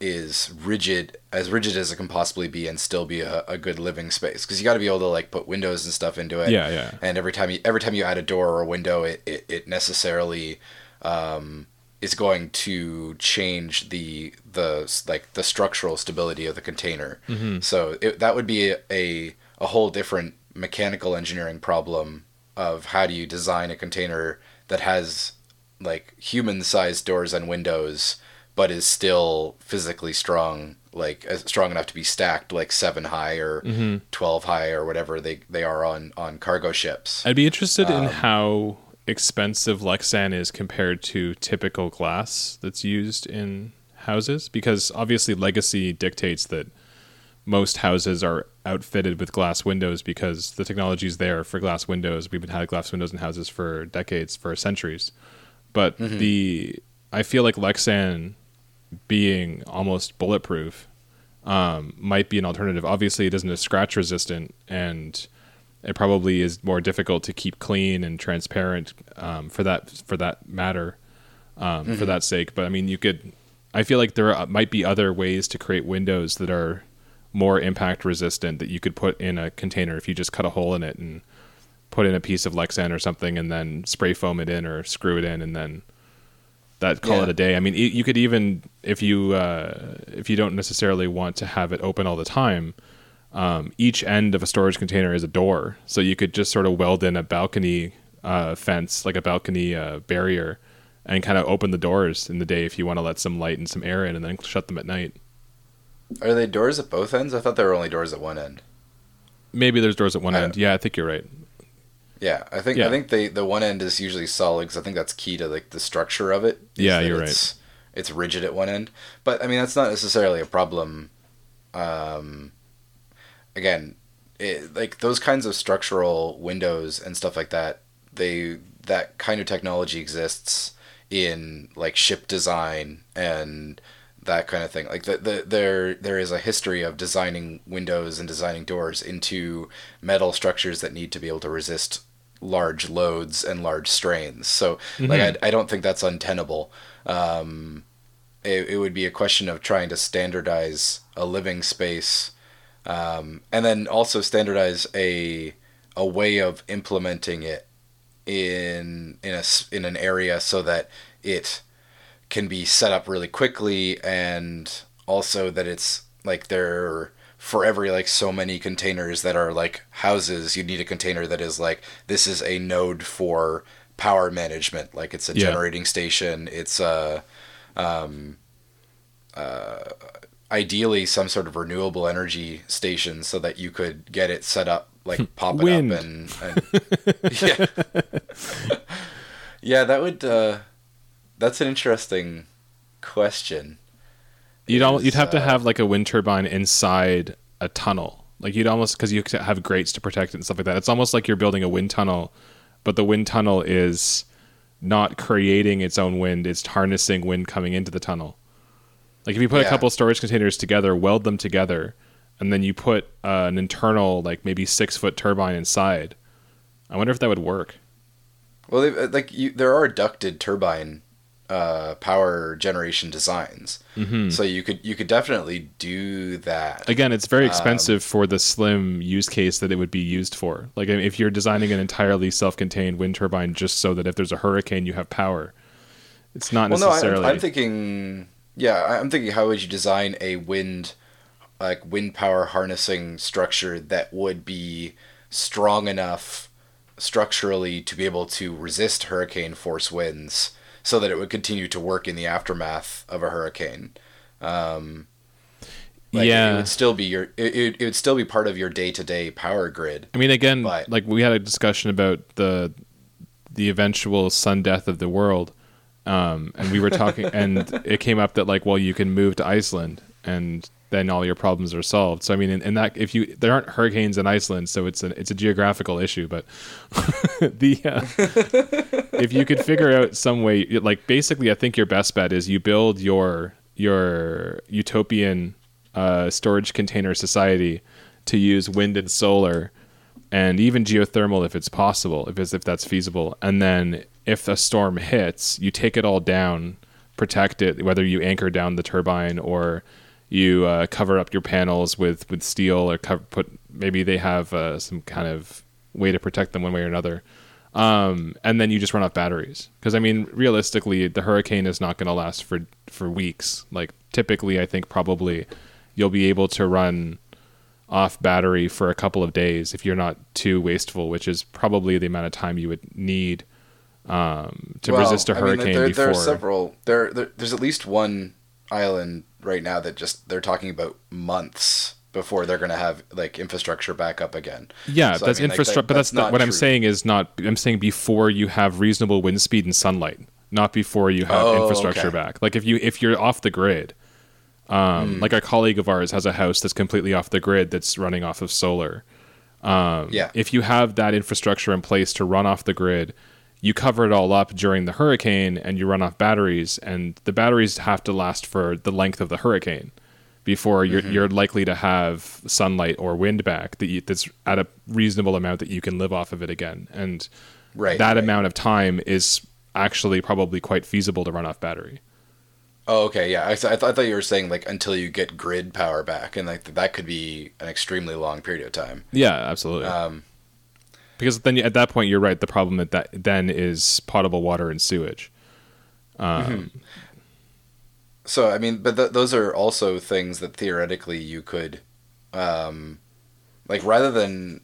is rigid as rigid as it can possibly be and still be a, a good living space because you got to be able to like put windows and stuff into it Yeah, yeah. and every time you every time you add a door or a window it it, it necessarily um, is going to change the the like the structural stability of the container Mhm. so it, that would be a, a a whole different mechanical engineering problem of how do you design a container that has like human sized doors and windows but is still physically strong like as strong enough to be stacked like 7 high or Mhm. 12 high or whatever they they are on on cargo ships I'd be interested in Um, how expensive Lexan is compared to typical glass that's used in houses because obviously legacy dictates that most houses are outfitted with glass windows because the technology is there for glass windows. We've been had glass windows in houses for decades, for centuries. But the I feel like Lexan being almost bulletproof um, might be an alternative. Obviously, it isn't as scratch resistant, and it probably is more difficult to keep clean and transparent um, for that for that matter um, for that sake. But I mean, you could. I feel like there are, might be other ways to create windows that are more impact resistant that you could put in a container if you just cut a hole in it and put in a piece of Lexan or something and then spray foam it in or screw it in and then that call Yeah. it a day. I mean, you could even if you uh, if you don't necessarily want to have it open all the time, um, each end of a storage container is a door, so you could just sort of weld in a balcony uh, fence, like a balcony uh, barrier, and kind of open the doors in the day if you want to let some light and some air in, and then shut them at night. are they doors at both ends i thought there were only doors at one end Maybe there's doors at one I end. Yeah, I think you're right. Yeah i think Yeah. i think they the one end is usually solid because i think that's key to like the structure of it. Yeah, you're it's, it's rigid at one end but i mean that's not necessarily a problem um again it, like those kinds of structural windows and stuff like that they that kind of technology exists in like ship design and that kind of thing like the, the, there there is a history of designing windows and designing doors into metal structures that need to be able to resist large loads and large strains. So like I, I don't think that's untenable. Um, it, it would be a question of trying to standardize a living space, um, and then also standardize a a way of implementing it in in a in an area so that it can be set up really quickly and also that it's like there for every like so many containers that are like houses you need a container that is like this is a node for power management. Like it's a Yeah. generating station. It's a um, uh, ideally some sort of renewable energy station so that you could get it set up like pop it up and, and yeah. Yeah that would uh that's an interesting question You'd you'd have to uh, have like a wind turbine inside a tunnel. Like you'd almost because you have grates to protect it and stuff like that. It's almost like you're building a wind tunnel, but the wind tunnel is not creating its own wind. It's harnessing wind coming into the tunnel. Like if you put a couple storage containers together, weld them together, and then you put uh, an internal like maybe six foot turbine inside. I wonder if that would work. well uh, like you there are ducted turbine uh power generation designs Mm-hmm. so you could you could definitely do that Again, it's very Um, expensive for the slim use case that it would be used for. Like if you're designing an entirely self-contained wind turbine just so that if there's a hurricane you have power, it's not well no necessarily. I, I'm thinking yeah i'm thinking how would you design a wind like wind power harnessing structure that would be strong enough structurally to be able to resist hurricane force winds so that it would continue to work in the aftermath of a hurricane um like it yeah. would still be your it, it, it would still be part of your day-to-day power grid I mean, again, but- like we had a discussion about the the eventual sun death of the world, um, and we were talking, and it came up that like, well, you can move to Iceland, and then all your problems are solved. So I mean, in, in that, if you there aren't hurricanes in Iceland, so it's a it's a geographical issue, but the uh, if you could figure out some way, like basically, I think your best bet is you build your your utopian uh, storage container society to use wind and solar and even geothermal if it's possible, if it's, if that's feasible. And then if a storm hits, you take it all down, protect it, whether you anchor down the turbine or you uh, cover up your panels with with steel or cover, put maybe they have uh, some kind of way to protect them one way or another. Um, and then you just run off batteries because I mean, realistically, the hurricane is not going to last for for weeks. Like typically, I think probably you'll be able to run off battery for a couple of days if you're not too wasteful, which is probably the amount of time you would need um, to Well, resist a I mean, hurricane there, before. there are several. There, there, there's at least one island right now that just they're talking about months before they're going to have like infrastructure back up again. yeah, So, I that's mean, like, infrastructure, that- but that's, that's not what I'm saying. Is not I'm saying before you have reasonable wind speed and sunlight, not before you have Oh, infrastructure okay. back. Like if you if you're off the grid, um, Hmm. like a colleague of ours has a house that's completely off the grid that's running off of solar. yeah. if you have that infrastructure in place to run off the grid, you cover it all up during the hurricane and you run off batteries, and the batteries have to last for the length of the hurricane before you're Mm-hmm. you're likely to have sunlight or wind back that you, that's at a reasonable amount that you can live off of it again, and Right. that right. amount of time is actually probably quite feasible to run off battery. Oh, okay. Yeah. I, I, th- I thought you were saying like until you get grid power back, and like that could be an extremely long period of time. Yeah, absolutely. Um, because then at that point you're right. The problem that, that then is potable water and sewage. Um, So I mean, but th- those are also things that theoretically you could, um, like rather than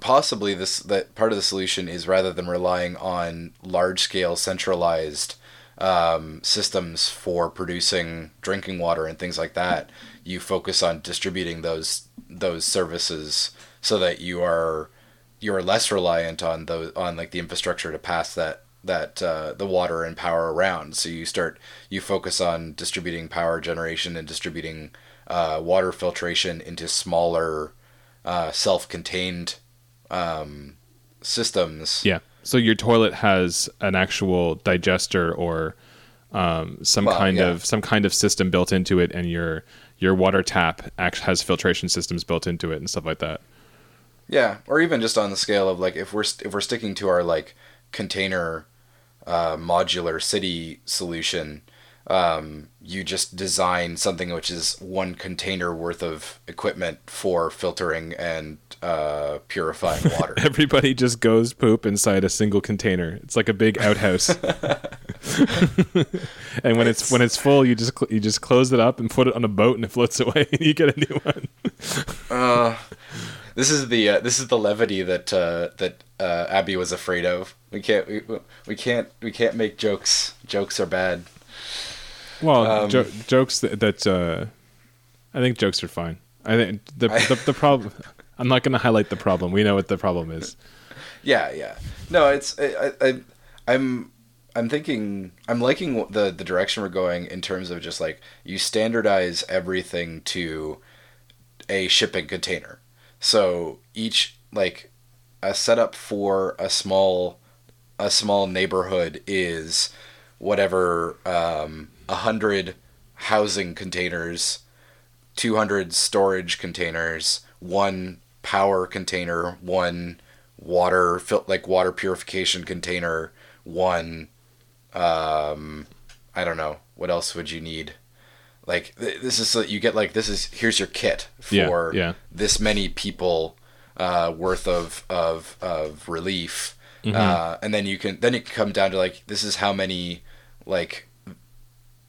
possibly this that part of the solution is rather than relying on large scale centralized um, systems for producing drinking water and things like that, you focus on distributing those those services so that you are you are less reliant on those on like the infrastructure to pass that that uh, the water and power around. So you start you focus on distributing power generation and distributing uh, water filtration into smaller uh, self-contained um, systems. Yeah. So your toilet has an actual digester or um, some Well, kind yeah. of some kind of system built into it, and your your water tap act has filtration systems built into it and stuff like that. Yeah, or even just on the scale of like if we're st- if we're sticking to our like container uh, modular city solution, um, you just design something which is one container worth of equipment for filtering and uh, purifying water. Everybody just goes poop inside a single container. It's like a big outhouse. and when it's, when it's full, you just cl- you just close it up and put it on a boat, and it floats away, and you get a new one. uh, this is the uh, this is the levity that uh, that uh, Abby was afraid of. We can't we, we can't we can't make jokes. Jokes are bad. Well, um, jo- jokes that, that uh, I think jokes are fine. I think the the, the problem. I'm not going to highlight the problem. We know what the problem is. Yeah, yeah. No, it's I, I I'm I'm thinking I'm liking the the direction we're going in terms of just like you standardize everything to a shipping container. So each like a setup for a small a small neighborhood is whatever um, 100 housing containers, 200 storage containers, one power container, one water like water purification container, one um I don't know, what else would you need? Like this is so you get like this is here's your kit for yeah, yeah. this many people uh, worth of of of relief. Mm-hmm. Uh, and then you can then it can come down to like this is how many like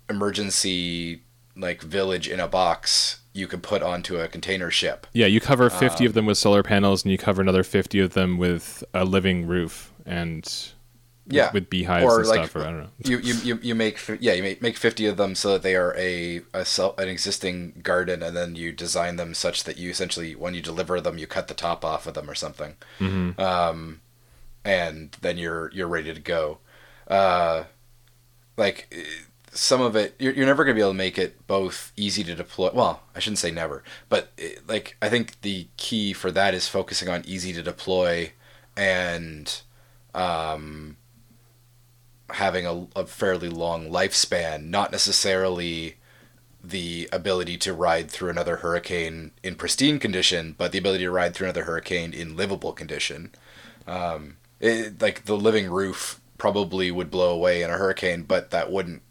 emergency like village in a box you can put onto a container ship. Yeah, you cover 50 um, of them with solar panels and you cover another 50 of them with a living roof and yeah, with, with beehives or and like, stuff or I don't know. you, you, you, make yeah, you make, 50 of them so that they are a, a self, an existing garden and then you design them such that you essentially when you deliver them you cut the top off of them or something. Mm-hmm. Um, and then you're you're ready to go. Uh, like some of it you're, you're never going to be able to make it both easy to deploy well i shouldn't say never but it, like i think the key for that is focusing on easy to deploy and um, having a, a fairly long lifespan not necessarily the ability to ride through another hurricane in pristine condition but the ability to ride through another hurricane in livable condition um, it, like the living roof probably would blow away in a hurricane but that wouldn't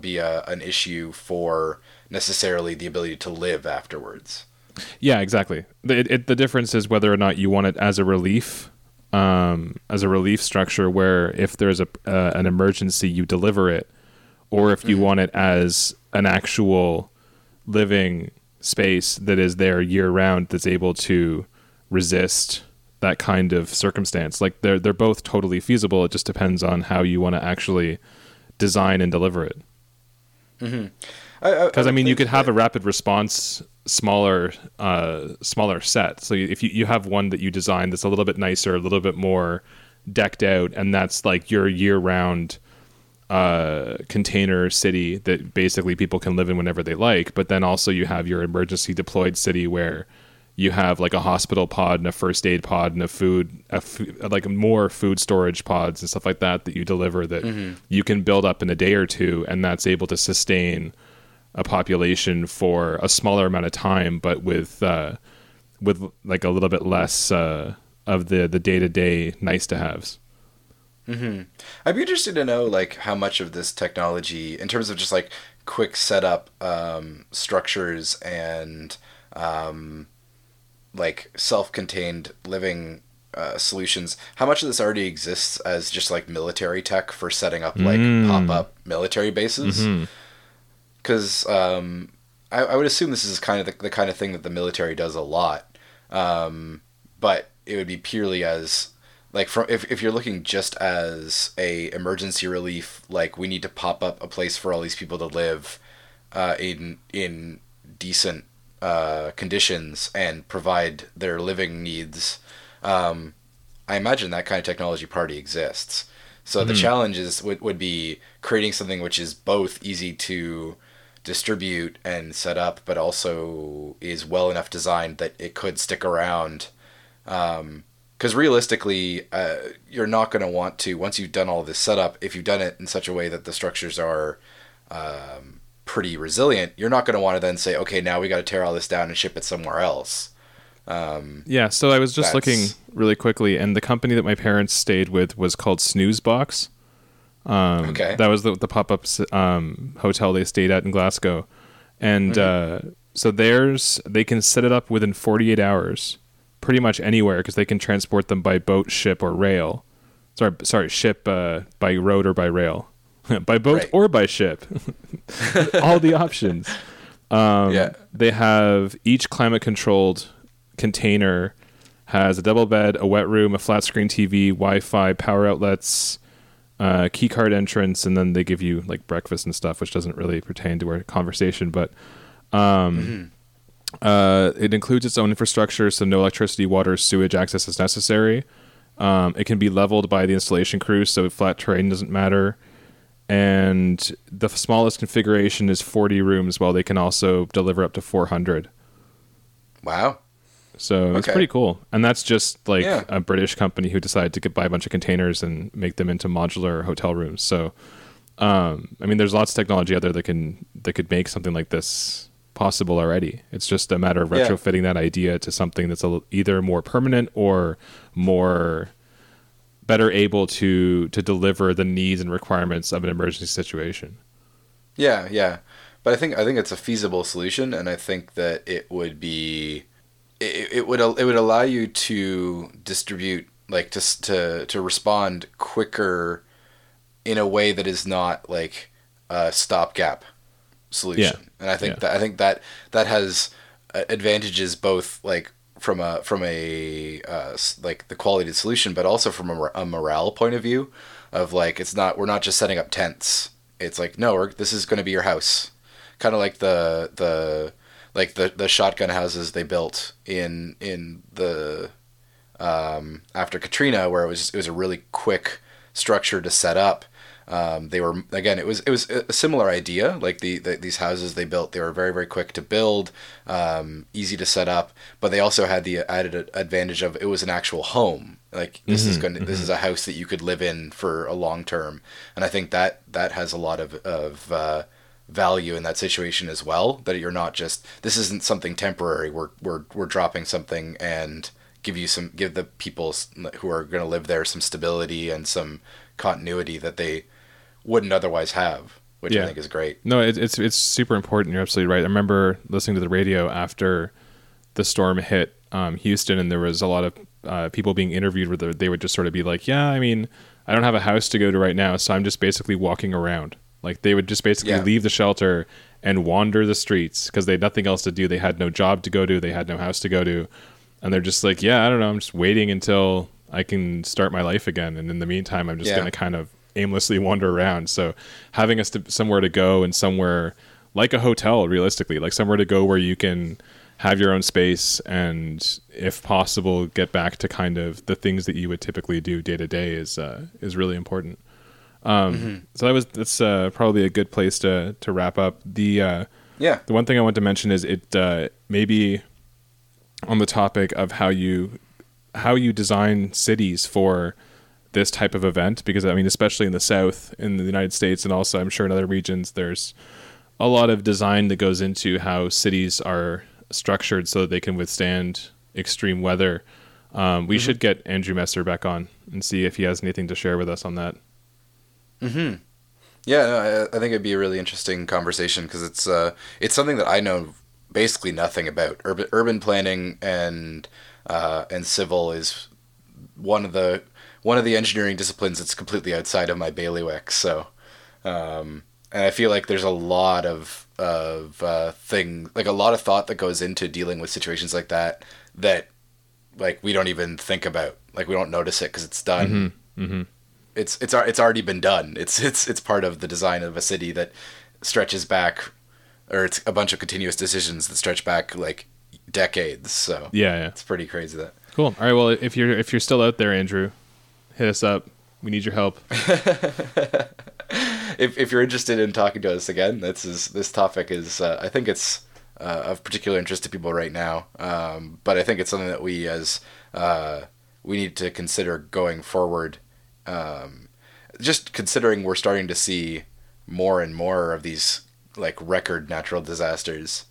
be a, an issue for necessarily the ability to live afterwards. Yeah, exactly. It, it, the difference is whether or not you want it as a relief, um, as a relief structure, where if there's a uh, an emergency, you deliver it, or if you mm-hmm. want it as an actual living space that is there year round, that's able to resist that kind of circumstance. Like they're they're both totally feasible. It just depends on how you want to actually design and deliver it. Because mm-hmm. I, I, I, mean, you could have a rapid response smaller uh, smaller set. So if you, you have one that you design that's a little bit nicer, a little bit more decked out, and that's like your year round uh, container city that basically people can live in whenever they like. But then also you have your emergency deployed city where you have like a hospital pod and a first aid pod and a food, a like more food storage pods and stuff like that that you deliver that mm-hmm. you can build up in a day or two, and that's able to sustain a population for a smaller amount of time, but with uh, with like a little bit less uh, of the the day to day nice to haves. Mm-hmm. I'd be interested to know like how much of this technology, in terms of just like quick setup um, structures and um, like self-contained living uh, solutions how much of this already exists as just like military tech for setting up like mm. pop-up military bases because um, I, I, would assume this is kind of the, the, kind of thing that the military does a lot um, but it would be purely as like from if, if you're looking just as a emergency relief like we need to pop up a place for all these people to live uh, in in decent uh, conditions and provide their living needs, um, I imagine that kind of technology party exists. So mm-hmm. the challenge is would, would be creating something which is both easy to distribute and set up, but also is well enough designed that it could stick around. Because um, realistically, uh, you're not going to want to once you've done all this setup. If you've done it in such a way that the structures are um, pretty resilient, you're not going to want to then say, okay, now we got to tear all this down and ship it somewhere else. Um, Yeah, so I was just looking really quickly, and the company that my parents stayed with was called Snoozebox. Um, Okay. That was the, the pop up um, hotel they stayed at in Glasgow. And Mm-hmm. uh, so theirs, they can set it up within 48 hours, pretty much anywhere, because they can transport them by boat, ship, or rail. Sorry, sorry, ship uh, by road or by rail. by boat Right. or by ship. All the options. Um, yeah. They have each climate controlled container has a double bed, a wet room, a flat screen TV, Wi-Fi, power outlets, uh, key card entrance, and then they give you like breakfast and stuff, which doesn't really pertain to our conversation. But um, uh, it includes its own infrastructure, so no electricity, water, sewage access is necessary. Um, it can be leveled by the installation crew, so flat terrain doesn't matter. And the smallest configuration is 40 rooms, while they can also deliver up to 400. Wow. So it's pretty cool. And that's just like Yeah. a British company who decided to get, buy a bunch of containers and make them into modular hotel rooms. So, um, I mean, there's lots of technology out there that can that could make something like this possible already. It's just a matter of Yeah. retrofitting that idea to something that's a, either more permanent or more better able to to deliver the needs and requirements of an emergency situation. Yeah, yeah. But I think I think it's a feasible solution, and I think that it would be, it, it would it would allow you to distribute like to to to respond quicker, in a way that is not like a stopgap solution. Yeah. And I think Yeah. that I think that that has uh, advantages both like from a from a uh, like the quality of the solution, but also from a, a morale point of view, of like it's not we're not just setting up tents. It's like no, we're, this is going to be your house, kind of like the the like the the shotgun houses they built in in the um, after Katrina, where it was it was a really quick structure to set up. Um, they were again, it was it was a similar idea. Like the, the these houses they built, they were very very quick to build, um, easy to set up, but they also had the added advantage of it was an actual home. Like this is going to this is a house that you could live in for a long term, and I think that that has a lot of of uh, value in that situation as well. That you're not just this isn't something temporary. We're we're we're dropping something and give you some give the people who are going to live there some stability and some continuity that they wouldn't otherwise have, which Yeah. I think is great. No, it, it's it's super important. You're absolutely right. I remember listening to the radio after the storm hit um, Houston, and there was a lot of uh, people being interviewed where they- they would just sort of be like, "Yeah, I mean, I don't have a house to go to right now, so I'm just basically walking around." Like they would just basically Yeah. leave the shelter and wander the streets because they had nothing else to do. They had no job to go to. They had no house to go to, and they're just like, "Yeah, I don't know. I'm just waiting until I can start my life again, and in the meantime, I'm just Yeah. going to kind of aimlessly wander around." So having us to somewhere to go and somewhere like a hotel, realistically, like somewhere to go where you can have your own space and, if possible, get back to kind of the things that you would typically do day to day is uh, is really important. Um, So that was that's uh, probably a good place to to wrap up. The uh, Yeah, the one thing I want to mention is it uh, maybe on the topic of how you how you design cities for this type of event because I mean especially in the south in the United States and also I'm sure in other regions there's a lot of design that goes into how cities are structured so that they can withstand extreme weather. Um, we should get Andrew Messer back on and see if he has anything to share with us on that. Yeah. No, I, I think it'd be a really interesting conversation because it's uh, it's something that I know basically nothing about. Urban urban planning and uh, and civil is one of the one of the engineering disciplines that's completely outside of my bailiwick. So, um, and I feel like there's a lot of of uh, thing like a lot of thought that goes into dealing with situations like that that like we don't even think about. Like we don't notice it because it's done. It's it's it's already been done. It's it's it's part of the design of a city that stretches back, or it's a bunch of continuous decisions that stretch back like decades. So Yeah, yeah. it's pretty crazy that. Cool. All right. Well, if you're if you're still out there, Andrew, hit us up. We need your help. if, if you're interested in talking to us again, this is this topic is uh, I think it's uh, of particular interest to people right now. Um, but I think it's something that we as uh, we need to consider going forward. Um, just considering we're starting to see more and more of these like record natural disasters,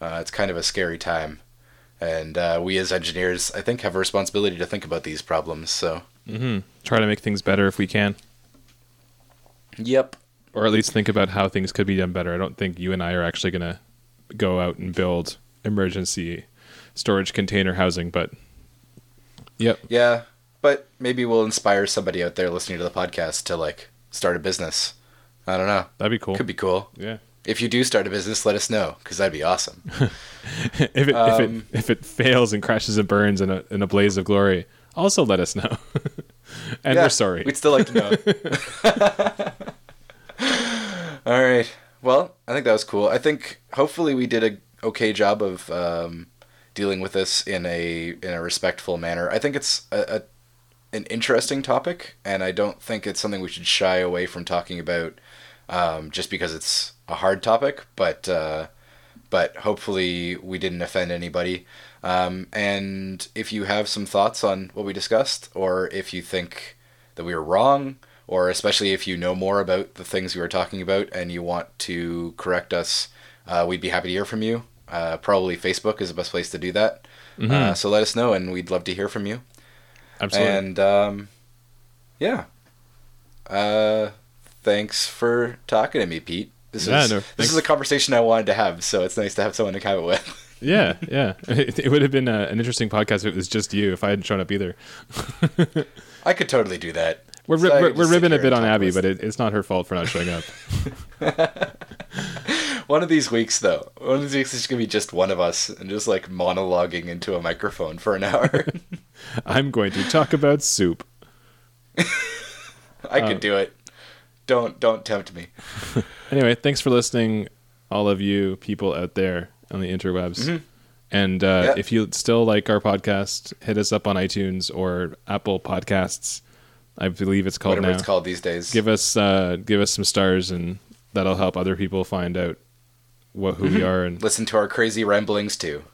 uh, it's kind of a scary time. and uh, we as engineers, I think, have a responsibility to think about these problems. So, hmm Try to make things better if we can, yep, or at least think about how things could be done better. I don't think you and I are actually going to go out and build emergency storage container housing, but yep, yeah, but maybe we'll inspire somebody out there listening to the podcast to like start a business. I don't know. that'd be cool. Could be cool. yeah. If you do start a business, let us know because that'd be awesome. if it if Um, it if it fails and crashes and burns in a in a blaze of glory, also let us know. and Yeah, we're sorry. We'd still like to know. All right. Well, I think that was cool. I think hopefully we did a okay job of um, dealing with this in a in a respectful manner. I think it's a, a an interesting topic, and I don't think it's something we should shy away from talking about um, just because it's a hard topic. But uh, but hopefully we didn't offend anybody. Um, and if you have some thoughts on what we discussed, or if you think that we were wrong, or especially if you know more about the things we were talking about and you want to correct us, uh, we'd be happy to hear from you. Uh, probably Facebook is the best place to do that. Uh, so let us know, and we'd love to hear from you. Absolutely. And um, yeah, uh, thanks for talking to me, Pete. This Yeah, is no, this is a conversation I wanted to have, so it's nice to have someone to have it with. yeah, yeah. It, it would have been a, an interesting podcast if it was just you. If I hadn't shown up either. I could totally do that. We're ri- we're, we're ribbing a bit on Abby, but it, it's not her fault for not showing up. One of these weeks, though, one of these weeks is gonna be just one of us and just like monologuing into a microphone for an hour. I'm going to talk about soup. I Uh, could do it. Don't don't tempt me. Anyway, thanks for listening, all of you people out there on the interwebs. And uh, Mm-hmm. Yeah. if you still like our podcast, hit us up on iTunes or Apple Podcasts. I believe it's called Whatever now. it's called these days. Give us uh, give us some stars, and that'll help other people find out what who we are. And Listen to our crazy ramblings too.